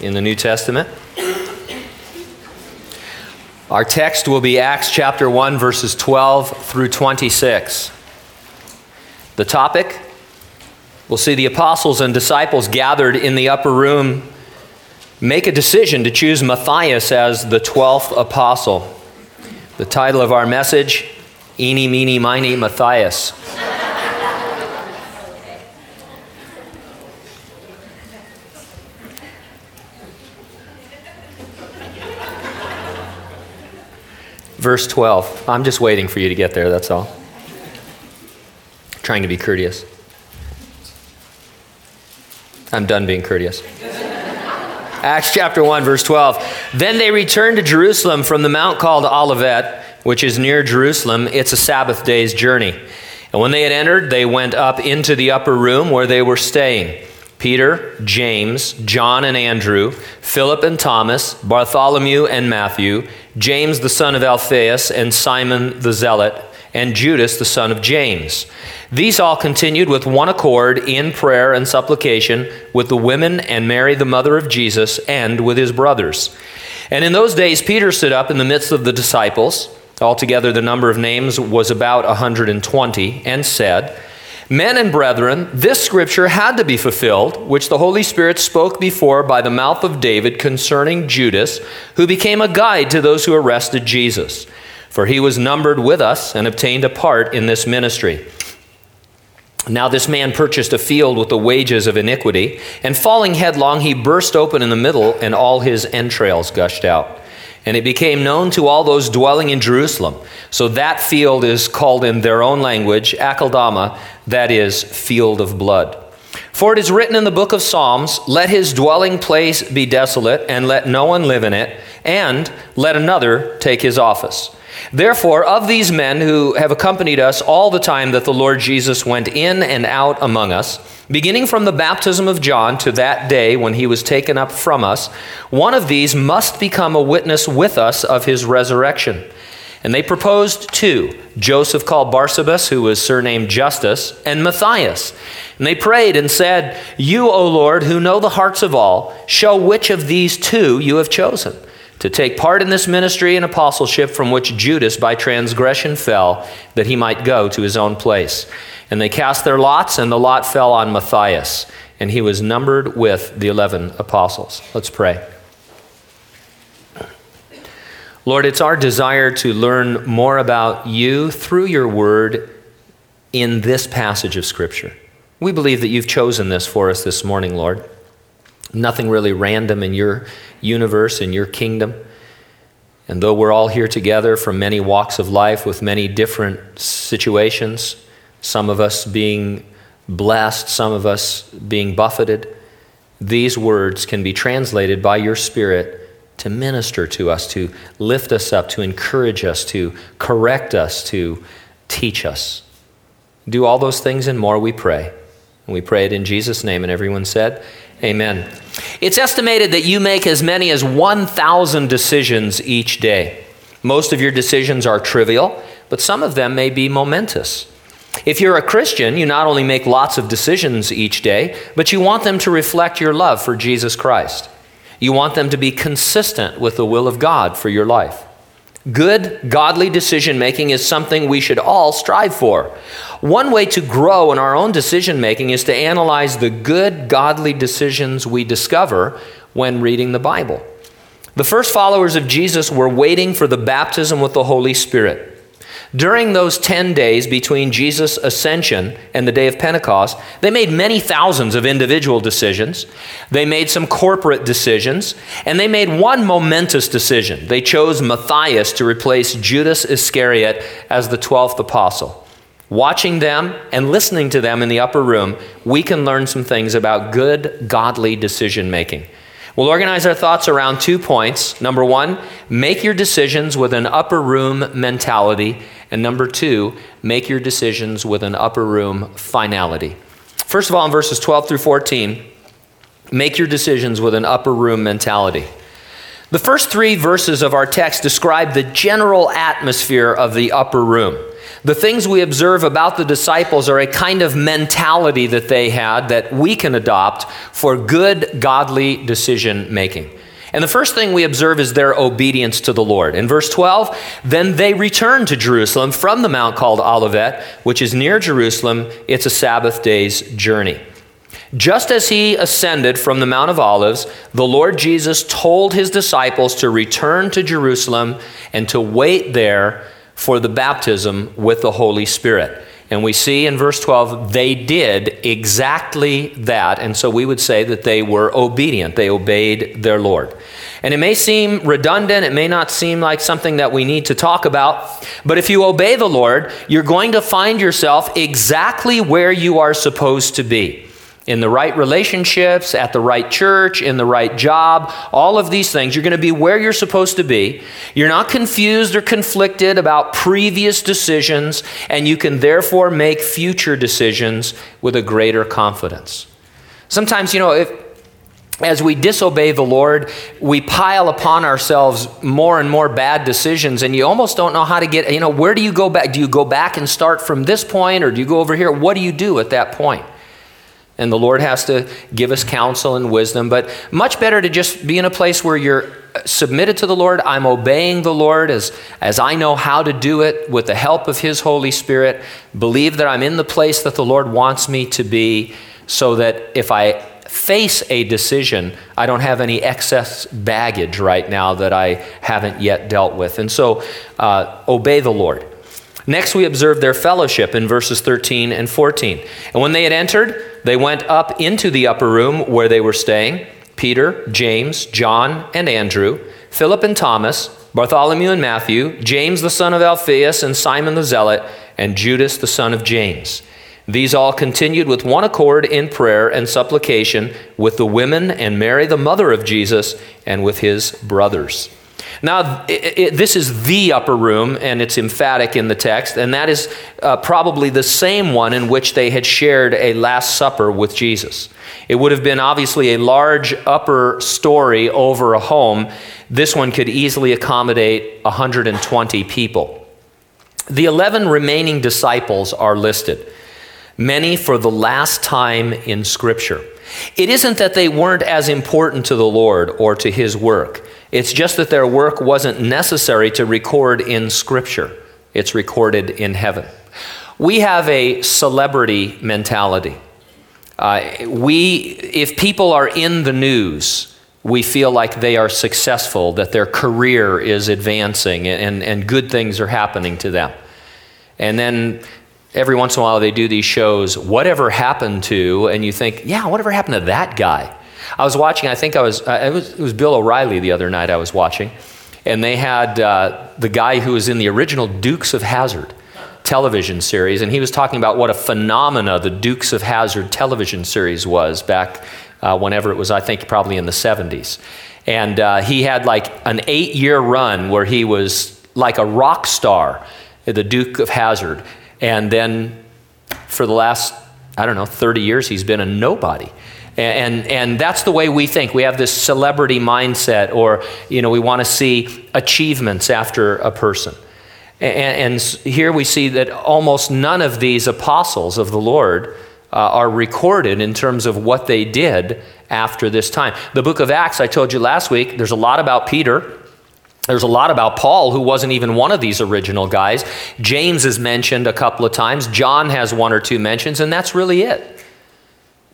in the New Testament. Our text will be Acts chapter 1, verses 12 through 26. The topic we'll see the apostles and disciples gathered in the upper room make a decision to choose Matthias as the 12th apostle. The title of our message Eeny, Meeny, Miny, Matthias. Verse 12. I'm just waiting for you to get there, that's all. Trying to be courteous. I'm done being courteous. Acts chapter 1, verse 12. Then they returned to Jerusalem from the mount called Olivet, which is near Jerusalem. It's a Sabbath day's journey. And when they had entered, they went up into the upper room where they were staying. Peter, James, John and Andrew, Philip and Thomas, Bartholomew and Matthew, James the son of Alphaeus, and Simon the Zealot, and Judas the son of James. These all continued with one accord in prayer and supplication with the women and Mary, the mother of Jesus, and with his brothers. And in those days, Peter stood up in the midst of the disciples. Altogether, the number of names was about 120, and said, Men and brethren, this scripture had to be fulfilled, which the Holy Spirit spoke before by the mouth of David concerning Judas, who became a guide to those who arrested Jesus. For he was numbered with us and obtained a part in this ministry. Now, this man purchased a field with the wages of iniquity, and falling headlong, he burst open in the middle, and all his entrails gushed out. And it became known to all those dwelling in Jerusalem. So that field is called in their own language, Akeldama, that is, field of blood. For it is written in the book of Psalms, Let his dwelling place be desolate, and let no one live in it, and let another take his office. Therefore, of these men who have accompanied us all the time that the Lord Jesus went in and out among us, beginning from the baptism of John to that day when he was taken up from us, one of these must become a witness with us of his resurrection. And they proposed two Joseph called Barsabas, who was surnamed Justus, and Matthias. And they prayed and said, You, O Lord, who know the hearts of all, show which of these two you have chosen to take part in this ministry and apostleship from which Judas by transgression fell, that he might go to his own place. And they cast their lots, and the lot fell on Matthias, and he was numbered with the eleven apostles. Let's pray. Lord, it's our desire to learn more about you through your word in this passage of Scripture. We believe that you've chosen this for us this morning, Lord. Nothing really random in your universe, in your kingdom. And though we're all here together from many walks of life with many different situations, some of us being blessed, some of us being buffeted, these words can be translated by your Spirit to minister to us, to lift us up, to encourage us, to correct us, to teach us. Do all those things and more, we pray. And we pray it in Jesus' name. And everyone said, Amen. It's estimated that you make as many as 1,000 decisions each day. Most of your decisions are trivial, but some of them may be momentous. If you're a Christian, you not only make lots of decisions each day, but you want them to reflect your love for Jesus Christ. You want them to be consistent with the will of God for your life. Good, godly decision making is something we should all strive for. One way to grow in our own decision making is to analyze the good, godly decisions we discover when reading the Bible. The first followers of Jesus were waiting for the baptism with the Holy Spirit. During those 10 days between Jesus' ascension and the day of Pentecost, they made many thousands of individual decisions. They made some corporate decisions, and they made one momentous decision. They chose Matthias to replace Judas Iscariot as the 12th apostle. Watching them and listening to them in the upper room, we can learn some things about good, godly decision making. We'll organize our thoughts around two points. Number one, make your decisions with an upper room mentality. And number two, make your decisions with an upper room finality. First of all, in verses 12 through 14, make your decisions with an upper room mentality. The first three verses of our text describe the general atmosphere of the upper room. The things we observe about the disciples are a kind of mentality that they had that we can adopt for good, godly decision making. And the first thing we observe is their obedience to the Lord. In verse 12, then they returned to Jerusalem from the mount called Olivet, which is near Jerusalem. It's a Sabbath day's journey. Just as he ascended from the Mount of Olives, the Lord Jesus told his disciples to return to Jerusalem and to wait there for the baptism with the Holy Spirit. And we see in verse 12, they did exactly that. And so we would say that they were obedient. They obeyed their Lord. And it may seem redundant, it may not seem like something that we need to talk about, but if you obey the Lord, you're going to find yourself exactly where you are supposed to be in the right relationships, at the right church, in the right job, all of these things. You're going to be where you're supposed to be. You're not confused or conflicted about previous decisions, and you can therefore make future decisions with a greater confidence. Sometimes, you know, if, as we disobey the Lord, we pile upon ourselves more and more bad decisions, and you almost don't know how to get, you know, where do you go back? Do you go back and start from this point, or do you go over here? What do you do at that point? And the Lord has to give us counsel and wisdom, but much better to just be in a place where you're submitted to the Lord. I'm obeying the Lord as, as I know how to do it with the help of His Holy Spirit. Believe that I'm in the place that the Lord wants me to be so that if I face a decision, I don't have any excess baggage right now that I haven't yet dealt with. And so uh, obey the Lord. Next, we observe their fellowship in verses 13 and 14. And when they had entered, they went up into the upper room where they were staying Peter, James, John, and Andrew, Philip and Thomas, Bartholomew and Matthew, James the son of Alphaeus, and Simon the Zealot, and Judas the son of James. These all continued with one accord in prayer and supplication with the women and Mary, the mother of Jesus, and with his brothers. Now, it, it, this is the upper room, and it's emphatic in the text, and that is uh, probably the same one in which they had shared a Last Supper with Jesus. It would have been obviously a large upper story over a home. This one could easily accommodate 120 people. The 11 remaining disciples are listed, many for the last time in Scripture. It isn't that they weren't as important to the Lord or to His work. It's just that their work wasn't necessary to record in Scripture, it's recorded in heaven. We have a celebrity mentality. Uh, we, if people are in the news, we feel like they are successful, that their career is advancing, and, and good things are happening to them. And then every once in a while they do these shows, Whatever Happened to, and you think, yeah, whatever happened to that guy? I was watching, I think I was, uh, it, was it was Bill O'Reilly the other night I was watching, and they had uh, the guy who was in the original Dukes of Hazzard television series, and he was talking about what a phenomena the Dukes of Hazzard television series was back uh, whenever it was, I think probably in the 70s. And uh, he had like an eight year run where he was like a rock star, the Duke of Hazzard. And then for the last, I don't know, 30 years, he's been a nobody. And, and that's the way we think. We have this celebrity mindset, or, you know, we want to see achievements after a person. And, and here we see that almost none of these apostles of the Lord uh, are recorded in terms of what they did after this time. The book of Acts, I told you last week, there's a lot about Peter. There's a lot about Paul, who wasn't even one of these original guys. James is mentioned a couple of times. John has one or two mentions, and that's really it.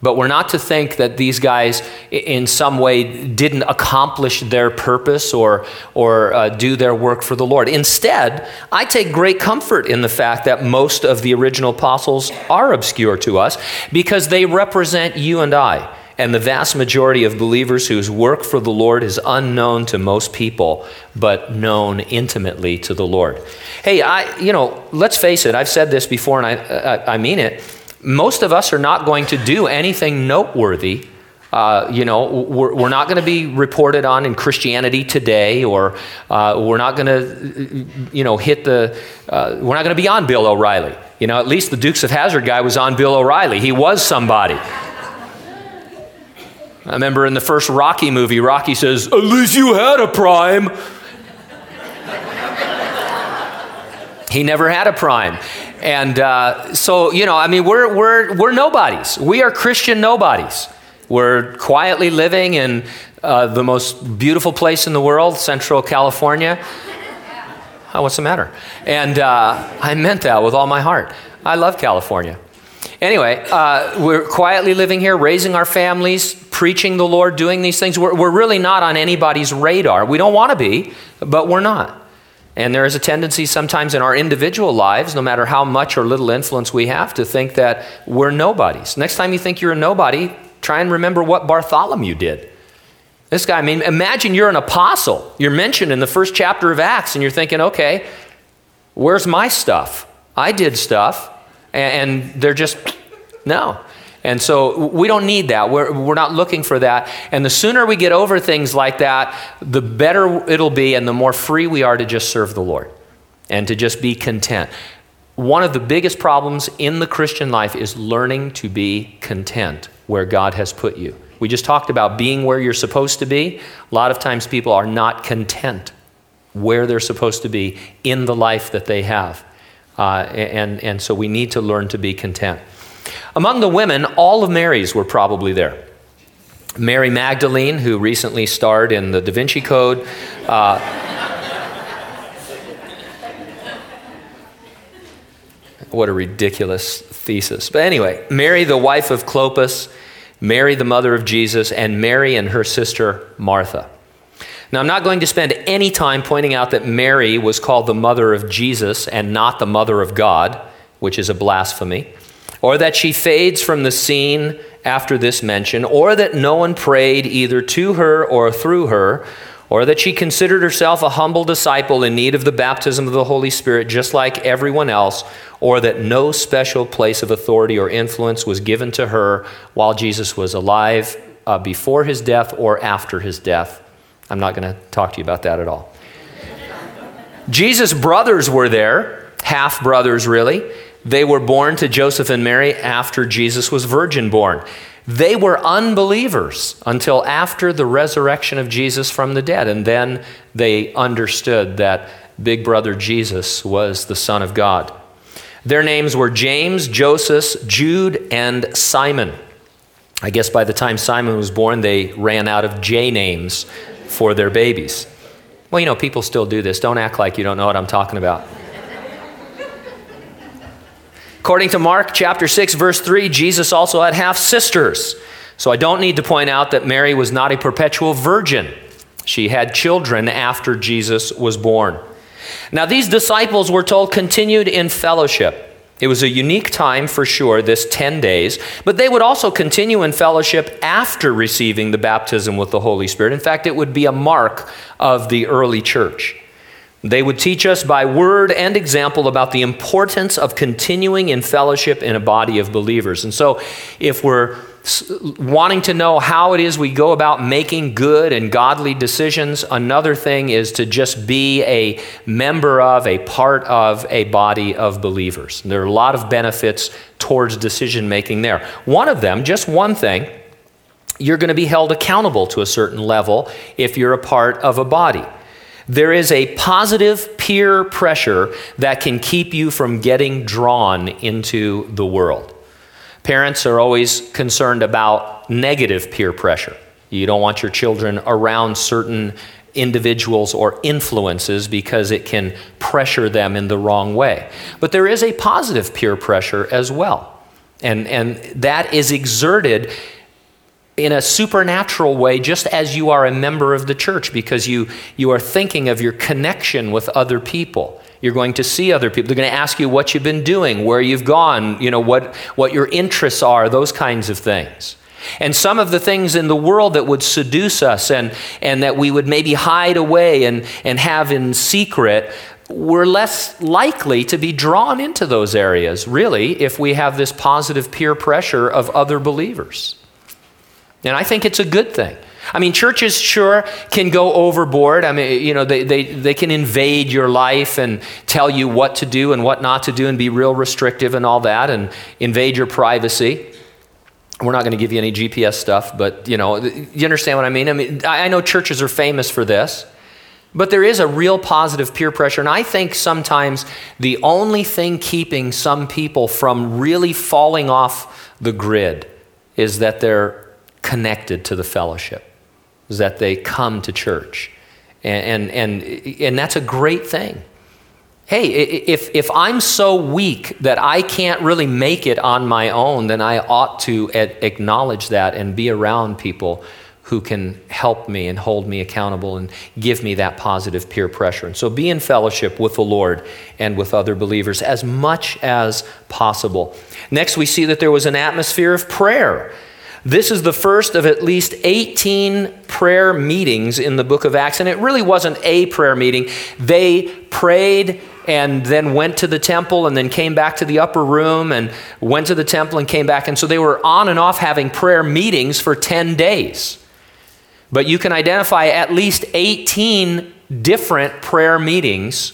But we're not to think that these guys, in some way, didn't accomplish their purpose or, or uh, do their work for the Lord. Instead, I take great comfort in the fact that most of the original apostles are obscure to us because they represent you and I and the vast majority of believers whose work for the Lord is unknown to most people, but known intimately to the Lord. Hey, I, you know, let's face it, I've said this before and I, I, I mean it most of us are not going to do anything noteworthy. Uh, you know, we're, we're not going to be reported on in Christianity today, or uh, we're not going to, you know, hit the, uh, we're not going to be on Bill O'Reilly. You know, at least the Dukes of Hazzard guy was on Bill O'Reilly. He was somebody. I remember in the first Rocky movie, Rocky says, At least you had a prime. He never had a prime. And uh, so, you know, I mean, we're, we're, we're nobodies. We are Christian nobodies. We're quietly living in uh, the most beautiful place in the world, Central California. Oh, what's the matter? And uh, I meant that with all my heart. I love California. Anyway, uh, we're quietly living here, raising our families, preaching the Lord, doing these things. We're, we're really not on anybody's radar. We don't want to be, but we're not. And there is a tendency sometimes in our individual lives, no matter how much or little influence we have, to think that we're nobodies. Next time you think you're a nobody, try and remember what Bartholomew did. This guy, I mean, imagine you're an apostle. You're mentioned in the first chapter of Acts, and you're thinking, okay, where's my stuff? I did stuff, and, they're just, no. And so we don't need that. We're, we're not looking for that. And the sooner we get over things like that, the better it'll be and the more free we are to just serve the Lord and to just be content. One of the biggest problems in the Christian life is learning to be content where God has put you. We just talked about being where you're supposed to be. A lot of times people are not content where they're supposed to be in the life that they have. Uh, and, and so we need to learn to be content. Among the women, all of Mary's were probably there. Mary Magdalene, who recently starred in the Da Vinci Code. Uh, what a ridiculous thesis. But anyway, Mary, the wife of Clopas, Mary, the mother of Jesus, and Mary and her sister Martha. Now, I'm not going to spend any time pointing out that Mary was called the mother of Jesus and not the mother of God, which is a blasphemy or that she fades from the scene after this mention, or that no one prayed either to her or through her, or that she considered herself a humble disciple in need of the baptism of the Holy Spirit just like everyone else, or that no special place of authority or influence was given to her while Jesus was alive, uh, before his death or after his death. I'm not going to talk to you about that at all. Jesus' brothers were there, half brothers really. They were born to Joseph and Mary after Jesus was virgin born. They were unbelievers until after the resurrection of Jesus from the dead. And then they understood that big brother Jesus was the Son of God. Their names were James, Joseph, Jude, and Simon. I guess by the time Simon was born, they ran out of J names for their babies. Well, you know, people still do this. Don't act like you don't know what I'm talking about. According to Mark chapter 6, verse 3, Jesus also had half sisters. So I don't need to point out that Mary was not a perpetual virgin. She had children after Jesus was born. Now, these disciples were told continued in fellowship. It was a unique time for sure, this 10 days, but they would also continue in fellowship after receiving the baptism with the Holy Spirit. In fact, it would be a mark of the early church. They would teach us by word and example about the importance of continuing in fellowship in a body of believers. And so, if we're wanting to know how it is we go about making good and godly decisions, another thing is to just be a member of, a part of a body of believers. And there are a lot of benefits towards decision making there. One of them, just one thing, you're going to be held accountable to a certain level if you're a part of a body. There is a positive peer pressure that can keep you from getting drawn into the world. Parents are always concerned about negative peer pressure. You don't want your children around certain individuals or influences because it can pressure them in the wrong way. But there is a positive peer pressure as well. And, and that is exerted in a supernatural way, just as you are a member of the church, because you, you are thinking of your connection with other people. You're going to see other people. They're going to ask you what you've been doing, where you've gone, you know, what, what your interests are, those kinds of things. And some of the things in the world that would seduce us and, and that we would maybe hide away and, and have in secret, we're less likely to be drawn into those areas, really, if we have this positive peer pressure of other believers. And I think it's a good thing. I mean, churches sure can go overboard. I mean, you know, they, they, they can invade your life and tell you what to do and what not to do and be real restrictive and all that and invade your privacy. We're not going to give you any GPS stuff, but, you know, you understand what I mean? I mean, I know churches are famous for this. But there is a real positive peer pressure. And I think sometimes the only thing keeping some people from really falling off the grid is that they're connected to the fellowship, is that they come to church. And, and, and, and that's a great thing. Hey, if, if I'm so weak that I can't really make it on my own, then I ought to acknowledge that and be around people who can help me and hold me accountable and give me that positive peer pressure. And so be in fellowship with the Lord and with other believers as much as possible. Next, we see that there was an atmosphere of prayer. This is the first of at least 18 prayer meetings in the book of Acts. And it really wasn't a prayer meeting. They prayed and then went to the temple and then came back to the upper room and went to the temple and came back. And so they were on and off having prayer meetings for 10 days. But you can identify at least 18 different prayer meetings,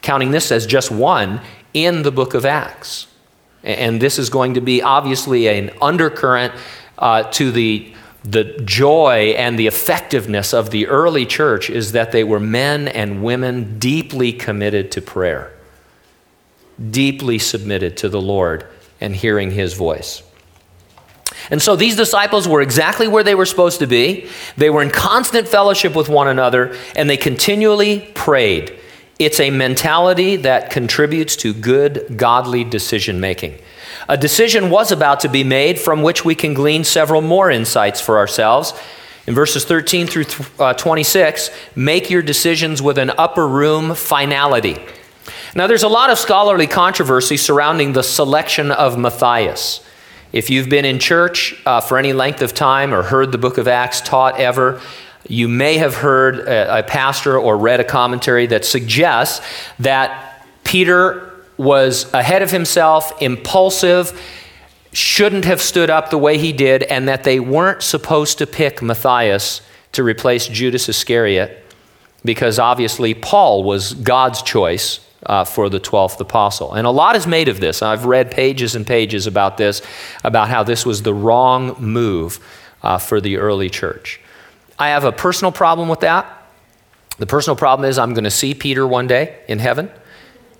counting this as just one, in the book of Acts. And this is going to be obviously an undercurrent uh, to the, the joy and the effectiveness of the early church is that they were men and women deeply committed to prayer, deeply submitted to the Lord and hearing his voice. And so these disciples were exactly where they were supposed to be. They were in constant fellowship with one another, and they continually prayed. It's a mentality that contributes to good, godly decision making. A decision was about to be made from which we can glean several more insights for ourselves. In verses 13 through uh, 26, make your decisions with an upper room finality. Now, there's a lot of scholarly controversy surrounding the selection of Matthias. If you've been in church uh, for any length of time or heard the book of Acts taught ever, you may have heard a, a pastor or read a commentary that suggests that Peter was ahead of himself, impulsive, shouldn't have stood up the way he did, and that they weren't supposed to pick Matthias to replace Judas Iscariot because obviously Paul was God's choice uh, for the 12th apostle. And a lot is made of this. I've read pages and pages about this, about how this was the wrong move uh, for the early church. I have a personal problem with that. The personal problem is I'm going to see Peter one day in heaven,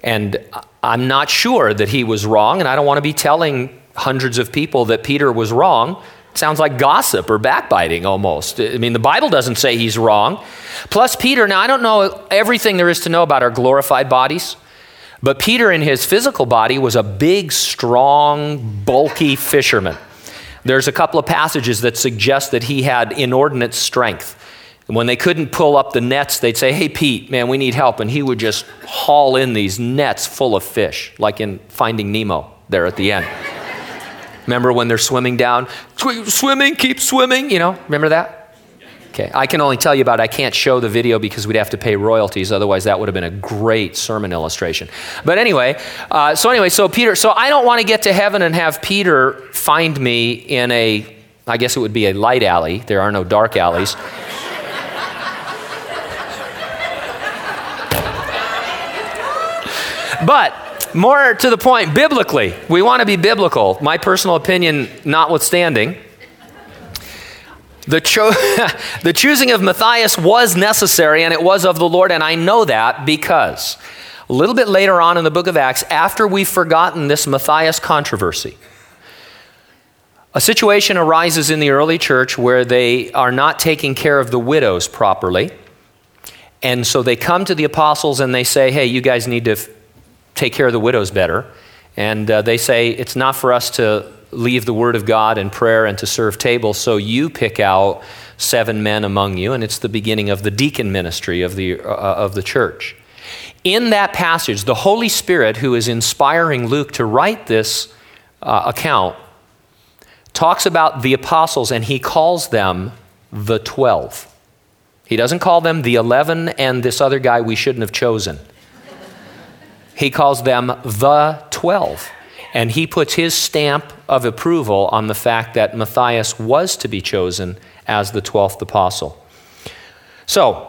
and I'm not sure that he was wrong, and I don't want to be telling hundreds of people that Peter was wrong sounds like gossip or backbiting almost. I mean, the Bible doesn't say he's wrong. Plus, Peter, now I don't know everything there is to know about our glorified bodies, but Peter in his physical body was a big, strong, bulky fisherman. There's a couple of passages that suggest that he had inordinate strength. When they couldn't pull up the nets, they'd say, Hey, Pete, man, we need help. And he would just haul in these nets full of fish, like in Finding Nemo there at the end. Remember when they're swimming down? Swimming, keep swimming, you know, remember that? Okay, I can only tell you about it. I can't show the video because we'd have to pay royalties. Otherwise, that would have been a great sermon illustration. But anyway, uh, so anyway, so Peter, so I don't want to get to heaven and have Peter find me in a, I guess it would be a light alley. There are no dark alleys. but more to the point, biblically, we want to be biblical. My personal opinion notwithstanding, the, cho- the choosing of Matthias was necessary and it was of the Lord, and I know that because a little bit later on in the book of Acts, after we've forgotten this Matthias controversy, a situation arises in the early church where they are not taking care of the widows properly. And so they come to the apostles and they say, hey, you guys need to take care of the widows better. And uh, they say, it's not for us to leave the Word of God and prayer and to serve tables, so you pick out seven men among you, and it's the beginning of the deacon ministry of the, uh, of the church. In that passage, the Holy Spirit, who is inspiring Luke to write this uh, account, talks about the apostles and he calls them the 12. He doesn't call them the 11 and this other guy we shouldn't have chosen. He calls them the 12. And he puts his stamp of approval on the fact that Matthias was to be chosen as the 12th apostle. So,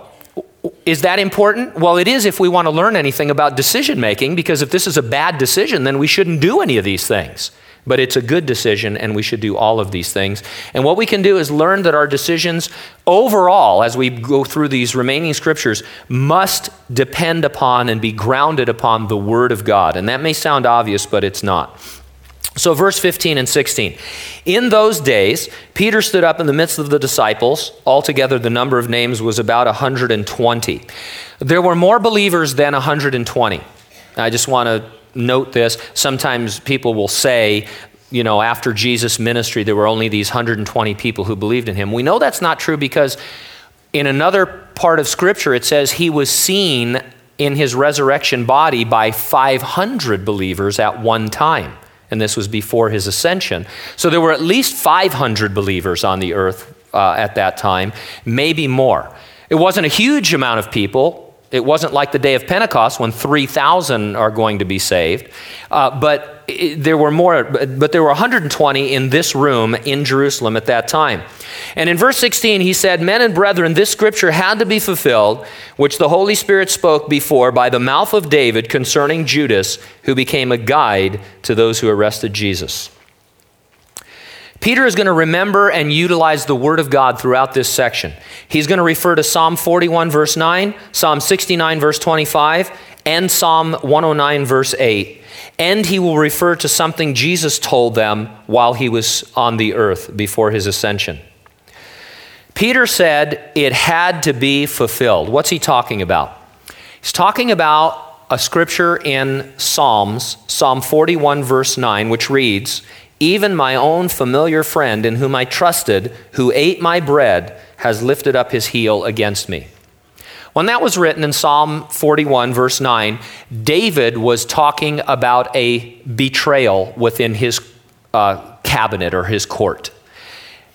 is that important? Well, it is if we want to learn anything about decision making, because if this is a bad decision, then we shouldn't do any of these things. But it's a good decision, and we should do all of these things. And what we can do is learn that our decisions overall, as we go through these remaining scriptures, must depend upon and be grounded upon the Word of God. And that may sound obvious, but it's not. So, verse 15 and 16. In those days, Peter stood up in the midst of the disciples. Altogether, the number of names was about 120. There were more believers than 120. I just want to note this. Sometimes people will say, you know, after Jesus' ministry, there were only these 120 people who believed in him. We know that's not true because in another part of Scripture, it says he was seen in his resurrection body by 500 believers at one time and this was before his ascension. So there were at least 500 believers on the earth uh, at that time, maybe more. It wasn't a huge amount of people. It wasn't like the day of Pentecost when 3,000 are going to be saved. Uh, but it, there were more, but there were 120 in this room in Jerusalem at that time. And in verse 16, he said, Men and brethren, this scripture had to be fulfilled, which the Holy Spirit spoke before by the mouth of David concerning Judas, who became a guide to those who arrested Jesus. Peter is going to remember and utilize the Word of God throughout this section. He's going to refer to Psalm 41, verse 9, Psalm 69, verse 25, and Psalm 109, verse 8. And he will refer to something Jesus told them while he was on the earth before his ascension. Peter said it had to be fulfilled. What's he talking about? He's talking about a scripture in Psalms, Psalm 41, verse 9, which reads, even my own familiar friend in whom I trusted, who ate my bread, has lifted up his heel against me. When that was written in Psalm 41, verse 9, David was talking about a betrayal within his uh, cabinet or his court.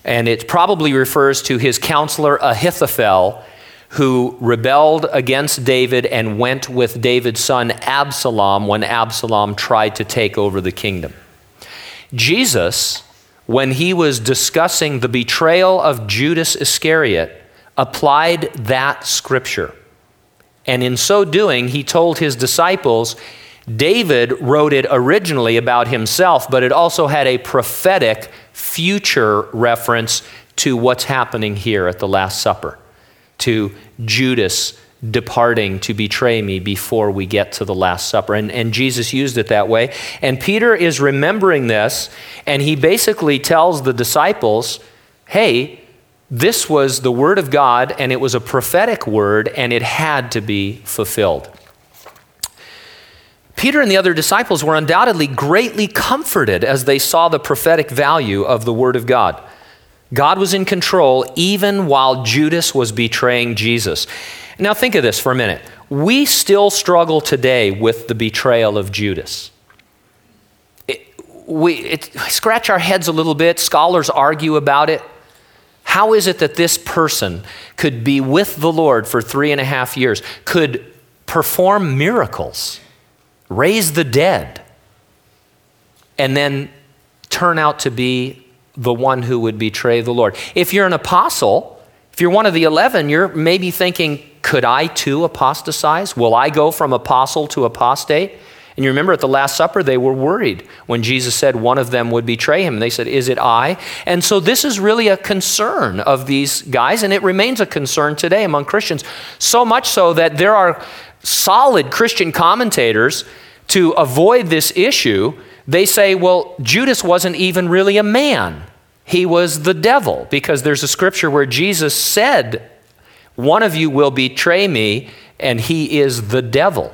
And it probably refers to his counselor Ahithophel, who rebelled against David and went with David's son Absalom when Absalom tried to take over the kingdom. Jesus, when he was discussing the betrayal of Judas Iscariot, applied that scripture. And in so doing, he told his disciples, David wrote it originally about himself, but it also had a prophetic future reference to what's happening here at the Last Supper, to Judas departing to betray me before we get to the Last Supper. And, and Jesus used it that way. And Peter is remembering this, and he basically tells the disciples, hey, this was the Word of God, and it was a prophetic word, and it had to be fulfilled. Peter and the other disciples were undoubtedly greatly comforted as they saw the prophetic value of the Word of God. God was in control even while Judas was betraying Jesus. Now, think of this for a minute. We still struggle today with the betrayal of Judas. It, we it, scratch our heads a little bit, scholars argue about it. How is it that this person could be with the Lord for three and a half years, could perform miracles, raise the dead, and then turn out to be the one who would betray the Lord? If you're an apostle, if you're one of the 11, you're maybe thinking, could I too apostatize? Will I go from apostle to apostate? And you remember at the Last Supper, they were worried when Jesus said one of them would betray him. They said, Is it I? And so this is really a concern of these guys, and it remains a concern today among Christians. So much so that there are solid Christian commentators to avoid this issue. They say, Well, Judas wasn't even really a man, he was the devil, because there's a scripture where Jesus said, one of you will betray me, and he is the devil.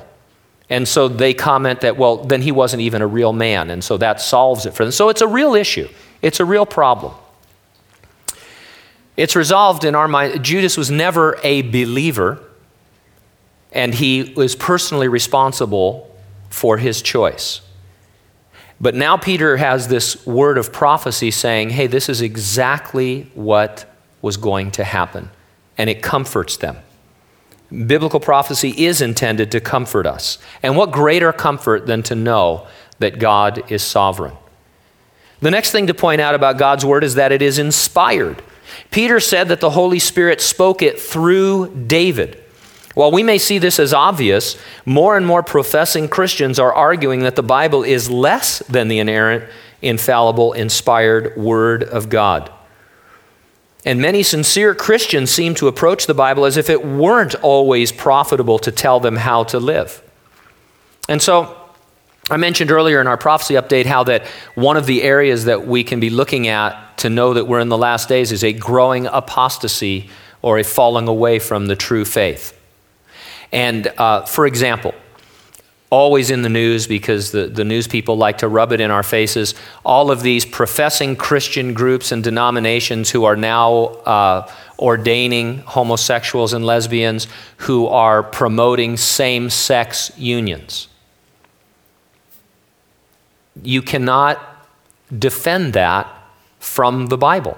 And so they comment that, well, then he wasn't even a real man. And so that solves it for them. So it's a real issue, it's a real problem. It's resolved in our mind. Judas was never a believer, and he was personally responsible for his choice. But now Peter has this word of prophecy saying, hey, this is exactly what was going to happen and it comforts them. Biblical prophecy is intended to comfort us. And what greater comfort than to know that God is sovereign? The next thing to point out about God's word is that it is inspired. Peter said that the Holy Spirit spoke it through David. While we may see this as obvious, more and more professing Christians are arguing that the Bible is less than the inerrant infallible, inspired Word of God. And many sincere Christians seem to approach the Bible as if it weren't always profitable to tell them how to live. And so, I mentioned earlier in our prophecy update how that one of the areas that we can be looking at to know that we're in the last days is a growing apostasy or a falling away from the true faith. And uh, for example, always in the news because the, the news people like to rub it in our faces. All of these professing Christian groups and denominations who are now uh, ordaining homosexuals and lesbians, who are promoting same sex unions. You cannot defend that from the Bible.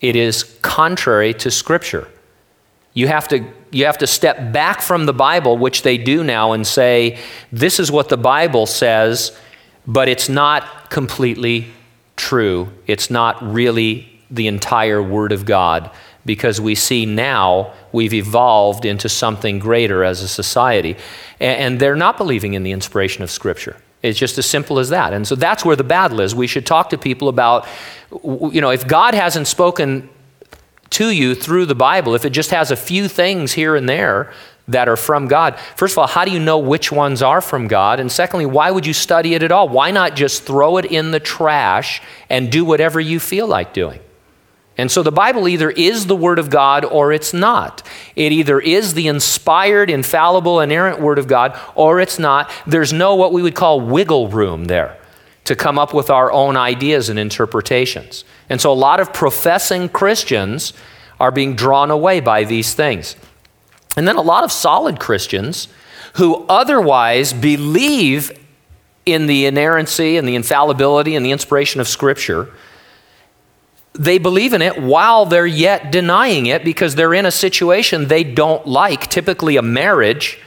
It is contrary to Scripture. You have to you have to step back from the Bible, which they do now, and say, this is what the Bible says, but it's not completely true. It's not really the entire Word of God because we see now we've evolved into something greater as a society. And they're not believing in the inspiration of Scripture. It's just as simple as that. And so that's where the battle is. We should talk to people about, you know, if God hasn't spoken to you through the Bible, if it just has a few things here and there that are from God, first of all, how do you know which ones are from God? And secondly, why would you study it at all? Why not just throw it in the trash and do whatever you feel like doing? And so the Bible either is the Word of God or it's not. It either is the inspired, infallible, inerrant Word of God or it's not. There's no what we would call wiggle room there to come up with our own ideas and interpretations. And so a lot of professing Christians are being drawn away by these things. And then a lot of solid Christians who otherwise believe in the inerrancy and the infallibility and the inspiration of Scripture, they believe in it while they're yet denying it because they're in a situation they don't like, typically a marriage,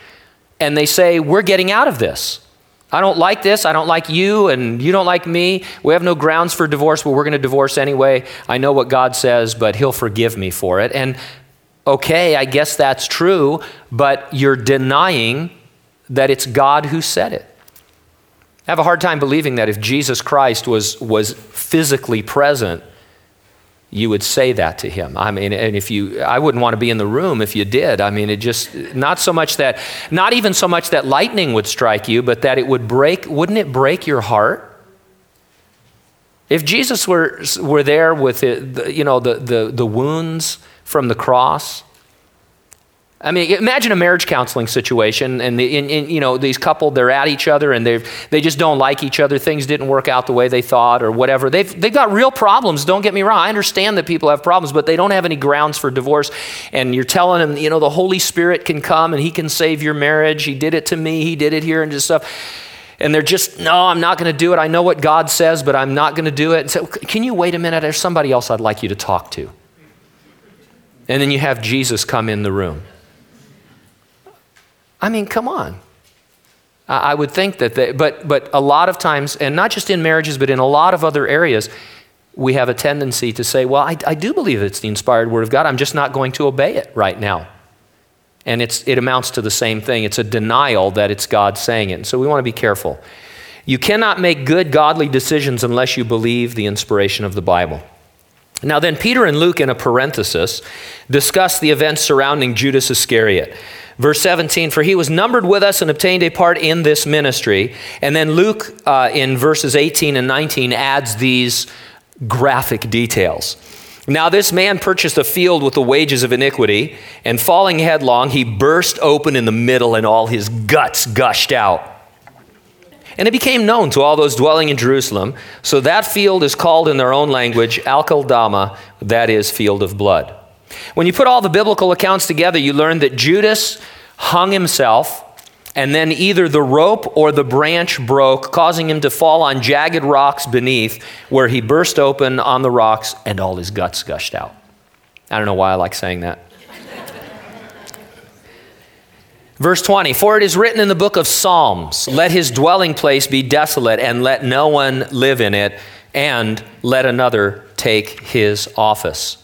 and they say, We're getting out of this. I don't like this. I don't like you, and you don't like me. We have no grounds for divorce, but we're going to divorce anyway. I know what God says, but He'll forgive me for it. And okay, I guess that's true, but you're denying that it's God who said it. I have a hard time believing that if Jesus Christ was, was physically present, you would say that to him. I mean, and if you, I wouldn't want to be in the room if you did. I mean, it just, not so much that, not even so much that lightning would strike you, but that it would break, wouldn't it break your heart? If Jesus were, were there with, the, you know, the, the, the wounds from the cross, I mean, imagine a marriage counseling situation, and, the, in, in, you know these couple they're at each other, and they they just don't like each other. Things didn't work out the way they thought, or whatever. They've they've got real problems. Don't get me wrong. I understand that people have problems, but they don't have any grounds for divorce. And you're telling them, you know, the Holy Spirit can come and He can save your marriage. He did it to me. He did it here, and just stuff. And they're just, no, I'm not going to do it. I know what God says, but I'm not going to do it. And so, can you wait a minute? There's somebody else I'd like you to talk to. And then you have Jesus come in the room. I mean, come on. I would think that, they, but, but a lot of times, and not just in marriages, but in a lot of other areas, we have a tendency to say, well, I, I do believe it's the inspired word of God. I'm just not going to obey it right now. And it's, it amounts to the same thing. It's a denial that it's God saying it. And so we want to be careful. You cannot make good, godly decisions unless you believe the inspiration of the Bible. Now, then, Peter and Luke, in a parenthesis, discuss the events surrounding Judas Iscariot. Verse 17, for he was numbered with us and obtained a part in this ministry. And then Luke, uh, in verses 18 and 19, adds these graphic details. Now, this man purchased a field with the wages of iniquity, and falling headlong, he burst open in the middle, and all his guts gushed out. And it became known to all those dwelling in Jerusalem. So that field is called in their own language Akeldama, that is, field of blood. When you put all the biblical accounts together, you learn that Judas hung himself, and then either the rope or the branch broke, causing him to fall on jagged rocks beneath, where he burst open on the rocks and all his guts gushed out. I don't know why I like saying that. Verse 20 For it is written in the book of Psalms, let his dwelling place be desolate, and let no one live in it, and let another take his office.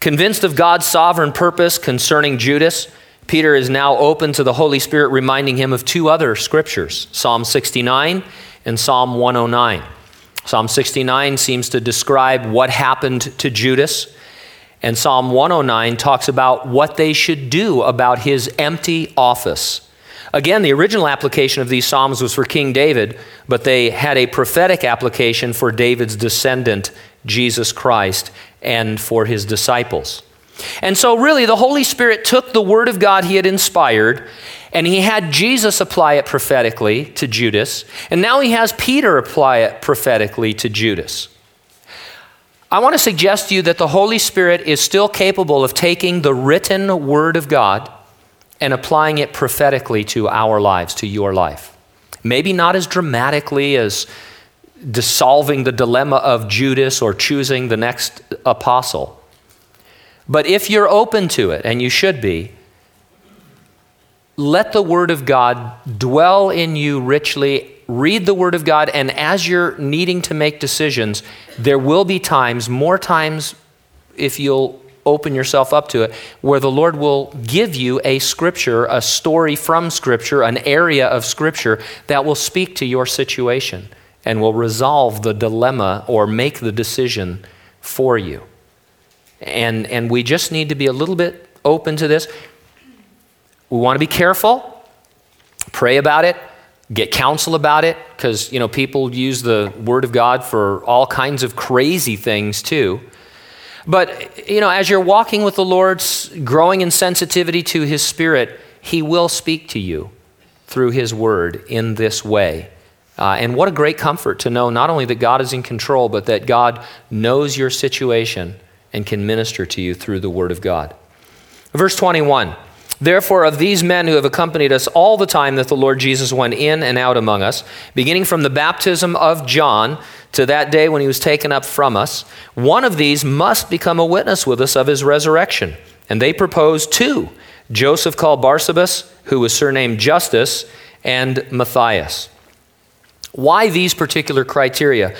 Convinced of God's sovereign purpose concerning Judas, Peter is now open to the Holy Spirit reminding him of two other scriptures Psalm 69 and Psalm 109. Psalm 69 seems to describe what happened to Judas. And Psalm 109 talks about what they should do about his empty office. Again, the original application of these Psalms was for King David, but they had a prophetic application for David's descendant, Jesus Christ, and for his disciples. And so, really, the Holy Spirit took the Word of God he had inspired, and he had Jesus apply it prophetically to Judas, and now he has Peter apply it prophetically to Judas. I want to suggest to you that the Holy Spirit is still capable of taking the written Word of God and applying it prophetically to our lives, to your life. Maybe not as dramatically as dissolving the dilemma of Judas or choosing the next apostle. But if you're open to it, and you should be, let the Word of God dwell in you richly. Read the Word of God, and as you're needing to make decisions, there will be times, more times if you'll open yourself up to it, where the Lord will give you a scripture, a story from scripture, an area of scripture that will speak to your situation and will resolve the dilemma or make the decision for you. And, and we just need to be a little bit open to this. We want to be careful, pray about it, get counsel about it, because you know people use the word of God for all kinds of crazy things too. But, you know, as you're walking with the Lord, growing in sensitivity to His Spirit, He will speak to you through His Word in this way. Uh, and what a great comfort to know not only that God is in control, but that God knows your situation and can minister to you through the Word of God. Verse 21 Therefore, of these men who have accompanied us all the time that the Lord Jesus went in and out among us, beginning from the baptism of John to that day when he was taken up from us, one of these must become a witness with us of his resurrection. And they proposed two Joseph called Barsabas, who was surnamed Justus, and Matthias. Why these particular criteria?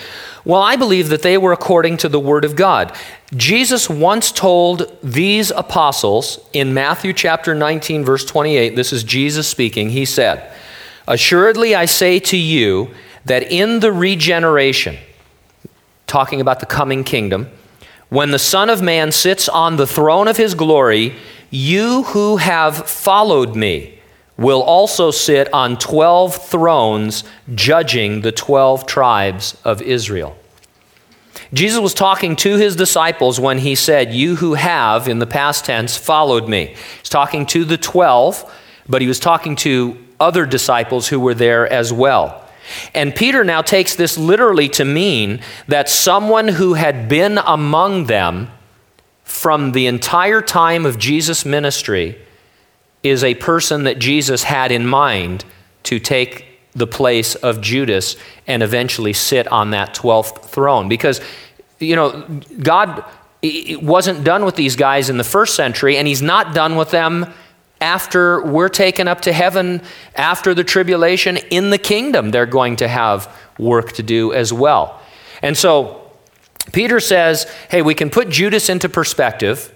Well, I believe that they were according to the Word of God. Jesus once told these apostles in Matthew chapter 19, verse 28, this is Jesus speaking, he said, Assuredly I say to you that in the regeneration, talking about the coming kingdom, when the Son of Man sits on the throne of his glory, you who have followed me will also sit on 12 thrones judging the 12 tribes of Israel. Jesus was talking to his disciples when he said, You who have, in the past tense, followed me. He's talking to the 12, but he was talking to other disciples who were there as well. And Peter now takes this literally to mean that someone who had been among them from the entire time of Jesus' ministry is a person that Jesus had in mind to take the place of Judas and eventually sit on that 12th throne. Because, you know, God wasn't done with these guys in the first century, and He's not done with them after we're taken up to heaven, after the tribulation. In the kingdom, they're going to have work to do as well. And so, Peter says, hey, we can put Judas into perspective.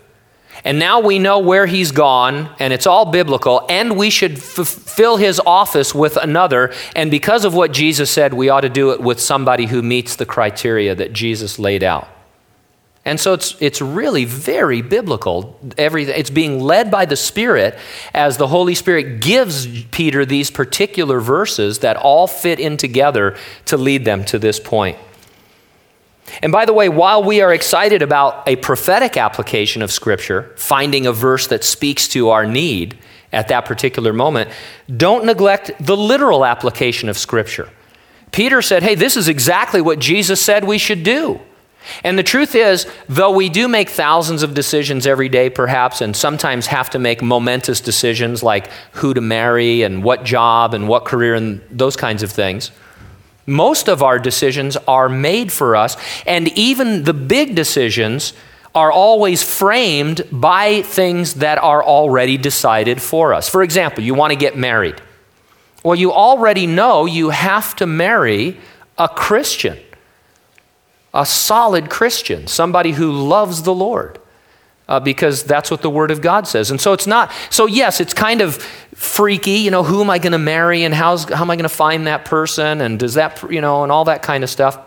And now we know where he's gone, and it's all biblical, and we should fill his office with another. And because of what Jesus said, we ought to do it with somebody who meets the criteria that Jesus laid out. And so it's, it's really very biblical. Everything, it's being led by the Spirit as the Holy Spirit gives Peter these particular verses that all fit in together to lead them to this point. And by the way, while we are excited about a prophetic application of Scripture, finding a verse that speaks to our need at that particular moment, don't neglect the literal application of Scripture. Peter said, Hey, this is exactly what Jesus said we should do. And the truth is, though we do make thousands of decisions every day, perhaps, and sometimes have to make momentous decisions like who to marry and what job and what career and those kinds of things, most of our decisions are made for us, and even the big decisions are always framed by things that are already decided for us. For example, you want to get married. Well, you already know you have to marry a Christian, a solid Christian, somebody who loves the Lord uh, because that's what the Word of God says. And so it's not, so yes, it's kind of freaky, you know, who am I going to marry and how's, how am I going to find that person and does that, you know, and all that kind of stuff.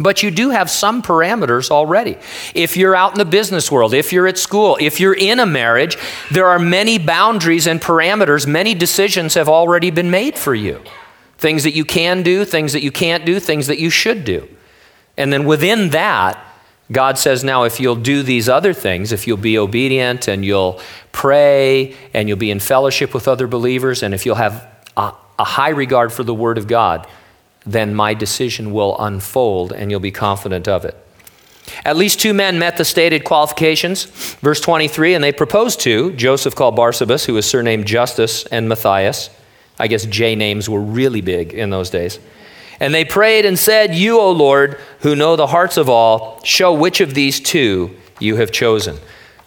But you do have some parameters already. If you're out in the business world, if you're at school, if you're in a marriage, there are many boundaries and parameters. Many decisions have already been made for you. Things that you can do, things that you can't do, things that you should do. And then within that, God says, now, if you'll do these other things, if you'll be obedient and you'll pray and you'll be in fellowship with other believers, and if you'll have a, a high regard for the Word of God, then my decision will unfold and you'll be confident of it. At least two men met the stated qualifications. Verse 23, and they proposed to Joseph called Barsabas, who was surnamed Justus, and Matthias. I guess J names were really big in those days. And they prayed and said, You, O Lord, who know the hearts of all, show which of these two you have chosen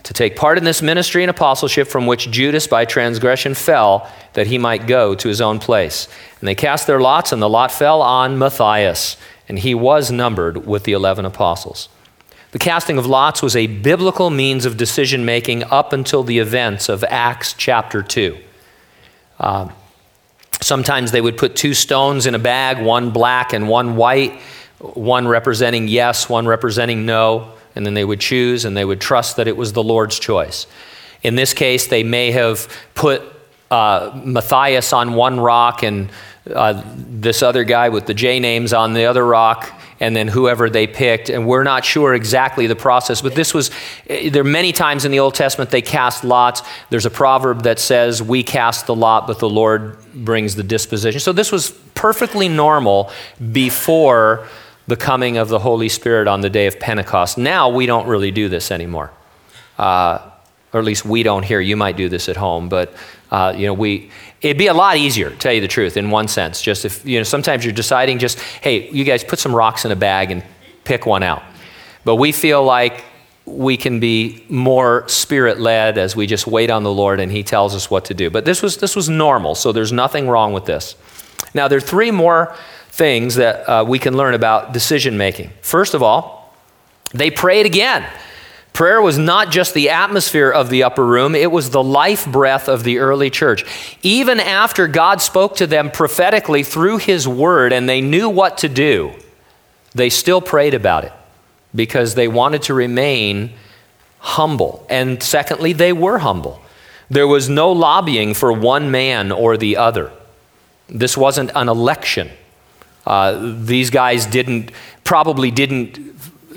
to take part in this ministry and apostleship from which Judas by transgression fell, that he might go to his own place. And they cast their lots, and the lot fell on Matthias, and he was numbered with the eleven apostles. The casting of lots was a biblical means of decision making up until the events of Acts chapter 2. Uh, sometimes they would put two stones in a bag, one black and one white, one representing yes, one representing no and then they would choose and they would trust that it was the Lord's choice. In this case, they may have put uh, Matthias on one rock and uh, this other guy with the J names on the other rock, and then whoever they picked. And we're not sure exactly the process, but this was, eh, there are many times in the Old Testament they cast lots. There's a proverb that says, We cast the lot, but the Lord brings the disposition. So this was perfectly normal before the coming of the Holy Spirit on the day of Pentecost. Now we don't really do this anymore. Uh, or at least we don't here. You might do this at home, but uh, you know, we it'd be a lot easier, to tell you the truth, in one sense. Just if you know, sometimes you're deciding just, hey, you guys put some rocks in a bag and pick one out. But we feel like we can be more spirit led as we just wait on the Lord and He tells us what to do. But this was this was normal, so there's nothing wrong with this. Now there are three more things that uh, we can learn about decision making. First of all, they prayed again. Prayer was not just the atmosphere of the upper room, it was the life breath of the early church. Even after God spoke to them prophetically through His word and they knew what to do, they still prayed about it because they wanted to remain humble. And secondly, they were humble. There was no lobbying for one man or the other. This wasn't an election. Uh, these guys didn't, probably didn't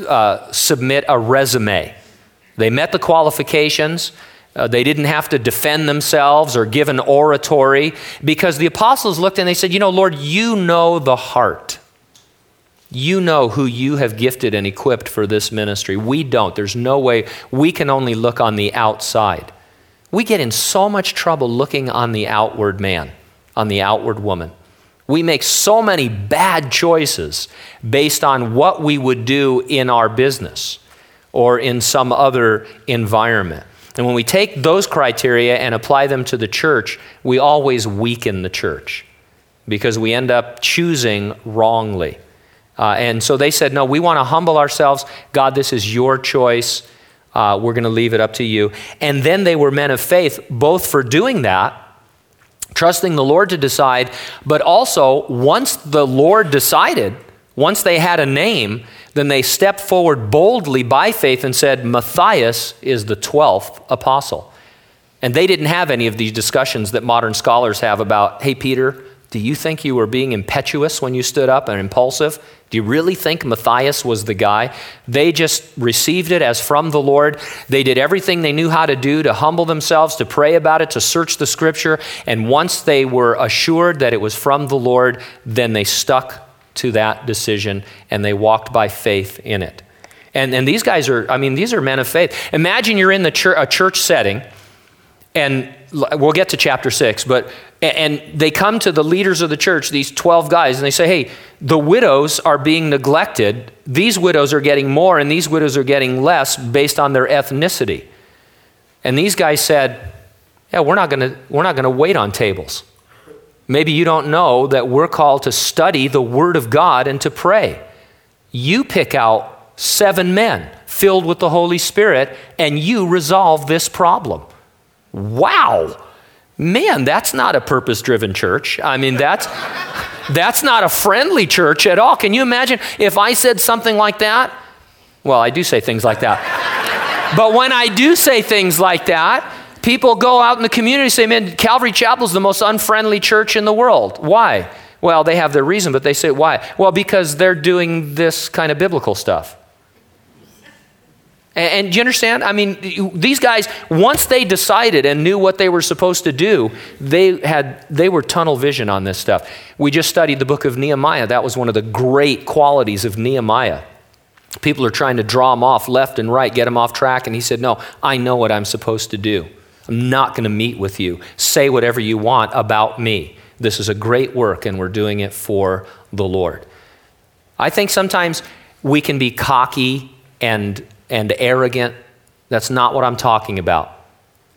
uh, submit a resume. They met the qualifications. Uh, they didn't have to defend themselves or give an oratory because the apostles looked and they said, You know, Lord, you know the heart. You know who you have gifted and equipped for this ministry. We don't. There's no way. We can only look on the outside. We get in so much trouble looking on the outward man, on the outward woman. We make so many bad choices based on what we would do in our business or in some other environment. And when we take those criteria and apply them to the church, we always weaken the church because we end up choosing wrongly. Uh, and so they said, No, we want to humble ourselves. God, this is your choice. Uh, we're going to leave it up to you. And then they were men of faith, both for doing that trusting the Lord to decide, but also once the Lord decided, once they had a name, then they stepped forward boldly by faith and said, Matthias is the 12th apostle. And they didn't have any of these discussions that modern scholars have about, hey, Peter, do you think you were being impetuous when you stood up and impulsive? Do you really think Matthias was the guy? They just received it as from the Lord. They did everything they knew how to do to humble themselves, to pray about it, to search the scripture. And once they were assured that it was from the Lord, then they stuck to that decision and they walked by faith in it. And, and these guys are, I mean, these are men of faith. Imagine you're in the church, a church setting, and we'll get to chapter six, but and they come to the leaders of the church, these 12 guys, and they say, Hey, the widows are being neglected. These widows are getting more, and these widows are getting less based on their ethnicity. And these guys said, Yeah, we're not gonna, we're not to wait on tables. Maybe you don't know that we're called to study the Word of God and to pray. You pick out seven men filled with the Holy Spirit, and you resolve this problem. Wow! Man, that's not a purpose driven church. I mean, that's. That's not a friendly church at all. Can you imagine if I said something like that? Well, I do say things like that. but when I do say things like that, people go out in the community and say, man, Calvary Chapel is the most unfriendly church in the world. Why? Well, they have their reason, but they say, why? Well, because they're doing this kind of biblical stuff. And, and do you understand? I mean, these guys, once they decided and knew what they were supposed to do, they had they were tunnel vision on this stuff. We just studied the book of Nehemiah. That was one of the great qualities of Nehemiah. People are trying to draw him off left and right, get him off track, and he said, No, I know what I'm supposed to do. I'm not going to meet with you. Say whatever you want about me. This is a great work, and we're doing it for the Lord. I think sometimes we can be cocky and, and arrogant. That's not what I'm talking about.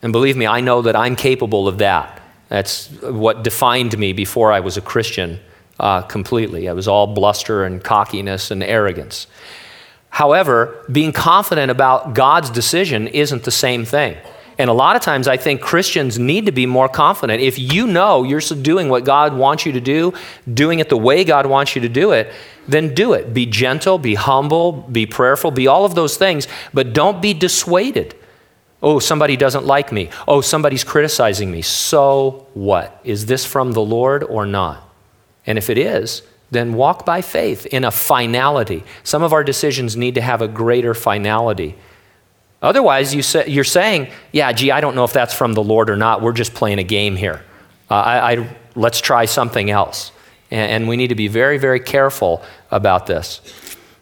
And believe me, I know that I'm capable of that. That's what defined me before I was a Christian uh, completely. I was all bluster and cockiness and arrogance. However, being confident about God's decision isn't the same thing. And a lot of times I think Christians need to be more confident. If you know you're doing what God wants you to do, doing it the way God wants you to do it, then do it. Be gentle, be humble, be prayerful, be all of those things, but don't be dissuaded. Oh, somebody doesn't like me. Oh, somebody's criticizing me. So what? Is this from the Lord or not? And if it is, then walk by faith in a finality. Some of our decisions need to have a greater finality. Otherwise, you say, you're saying, yeah, gee, I don't know if that's from the Lord or not. We're just playing a game here. Uh, I, I, let's try something else. And, and we need to be very, very careful about this.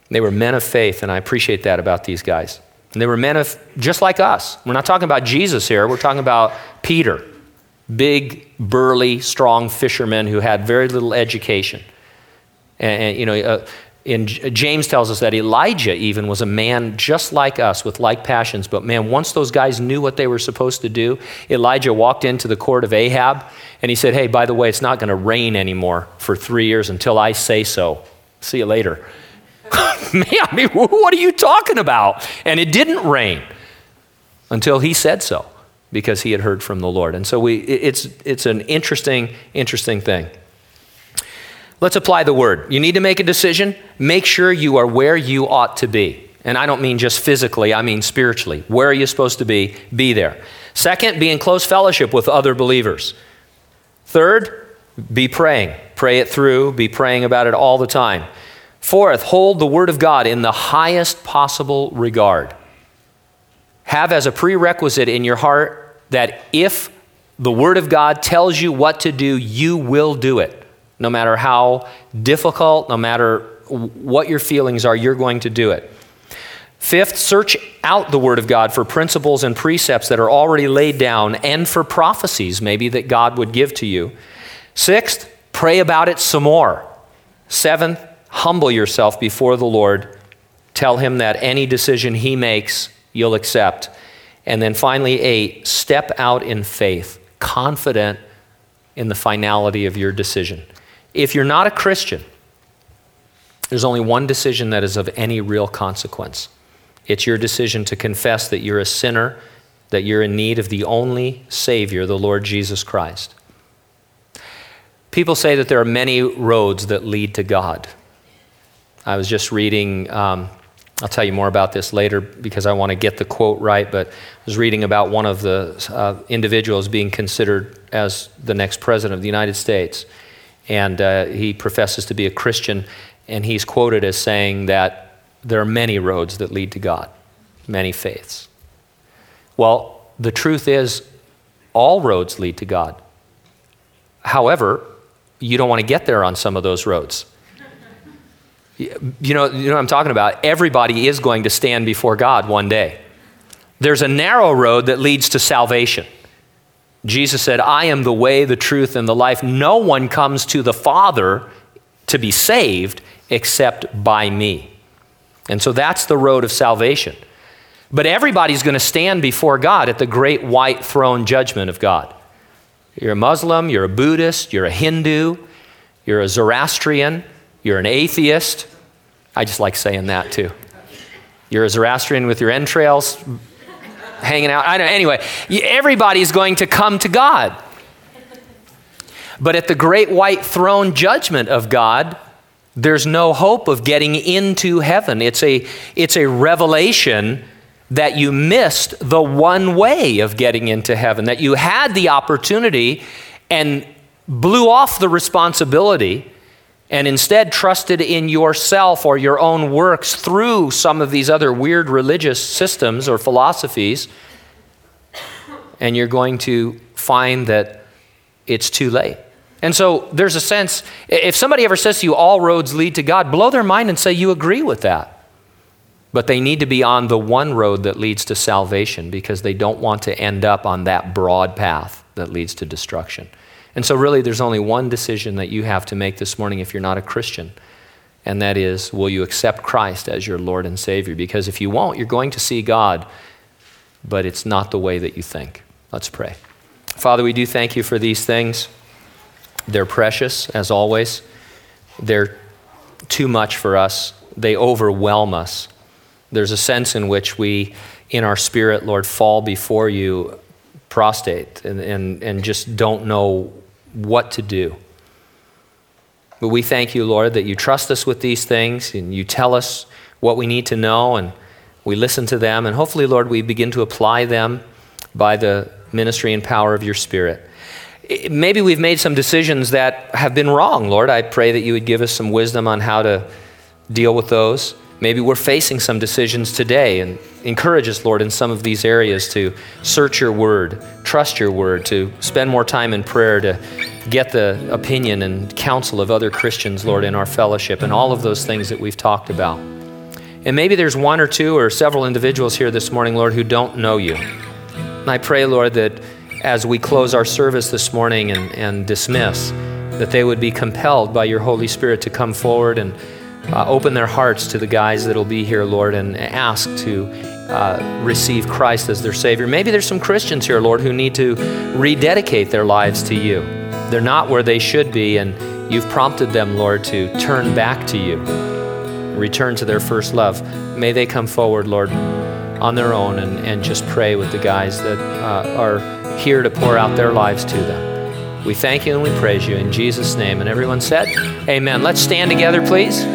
They were men of faith, and I appreciate that about these guys. And they were men of, just like us. We're not talking about Jesus here, we're talking about Peter, big, burly, strong fisherman who had very little education. And, and you know, uh, James tells us that Elijah even was a man just like us with like passions. But man, once those guys knew what they were supposed to do, Elijah walked into the court of Ahab and he said, Hey, by the way, it's not going to rain anymore for three years until I say so. See you later. man, I mean, what are you talking about? And it didn't rain until he said so because he had heard from the Lord. And so we, it's, it's an interesting, interesting thing. Let's apply the word. You need to make a decision. Make sure you are where you ought to be. And I don't mean just physically, I mean spiritually. Where are you supposed to be? Be there. Second, be in close fellowship with other believers. Third, be praying. Pray it through, be praying about it all the time. Fourth, hold the Word of God in the highest possible regard. Have as a prerequisite in your heart that if the Word of God tells you what to do, you will do it. No matter how difficult, no matter what your feelings are, you're going to do it. Fifth, search out the Word of God for principles and precepts that are already laid down and for prophecies maybe that God would give to you. Sixth, pray about it some more. Seventh, humble yourself before the Lord. Tell Him that any decision He makes, you'll accept. And then finally, eight, step out in faith, confident in the finality of your decision. If you're not a Christian, there's only one decision that is of any real consequence. It's your decision to confess that you're a sinner, that you're in need of the only Savior, the Lord Jesus Christ. People say that there are many roads that lead to God. I was just reading, um, I'll tell you more about this later because I want to get the quote right, but I was reading about one of the uh, individuals being considered as the next president of the United States and uh, he professes to be a Christian, and he's quoted as saying that there are many roads that lead to God, many faiths. Well, the truth is, all roads lead to God. However, you don't want to get there on some of those roads. You know, you know what I'm talking about? Everybody is going to stand before God one day. There's a narrow road that leads to salvation. Jesus said, I am the way, the truth, and the life. No one comes to the Father to be saved except by me. And so that's the road of salvation. But everybody's going to stand before God at the great white throne judgment of God. You're a Muslim, you're a Buddhist, you're a Hindu, you're a Zoroastrian, you're an atheist. I just like saying that too. You're a Zoroastrian with your entrails hanging out. I don't. Anyway, everybody's going to come to God. But at the great white throne judgment of God, there's no hope of getting into heaven. It's a, it's a revelation that you missed the one way of getting into heaven, that you had the opportunity and blew off the responsibility and instead trusted in yourself or your own works through some of these other weird religious systems or philosophies, and you're going to find that it's too late. And so there's a sense, if somebody ever says to you, all roads lead to God, blow their mind and say, you agree with that. But they need to be on the one road that leads to salvation because they don't want to end up on that broad path that leads to destruction. And so, really, there's only one decision that you have to make this morning if you're not a Christian, and that is will you accept Christ as your Lord and Savior? Because if you won't, you're going to see God, but it's not the way that you think. Let's pray. Father, we do thank you for these things. They're precious, as always. They're too much for us, they overwhelm us. There's a sense in which we, in our spirit, Lord, fall before you prostrate and, and, and just don't know what to do. But we thank you, Lord, that you trust us with these things and you tell us what we need to know and we listen to them. And hopefully, Lord, we begin to apply them by the ministry and power of your Spirit. Maybe we've made some decisions that have been wrong, Lord. I pray that you would give us some wisdom on how to deal with those. Maybe we're facing some decisions today and encourage us, Lord, in some of these areas to search your word, trust your word, to spend more time in prayer, to get the opinion and counsel of other Christians, Lord, in our fellowship, and all of those things that we've talked about. And maybe there's one or two or several individuals here this morning, Lord, who don't know you. And I pray, Lord, that as we close our service this morning and, and dismiss, that they would be compelled by your Holy Spirit to come forward and uh, open their hearts to the guys that'll be here, Lord, and ask to uh, receive Christ as their Savior. Maybe there's some Christians here, Lord, who need to rededicate their lives to you. They're not where they should be, and you've prompted them, Lord, to turn back to you, return to their first love. May they come forward, Lord, on their own and, and just pray with the guys that uh, are here to pour out their lives to them. We thank you and we praise you in Jesus' name. And everyone said, Amen. Let's stand together, please.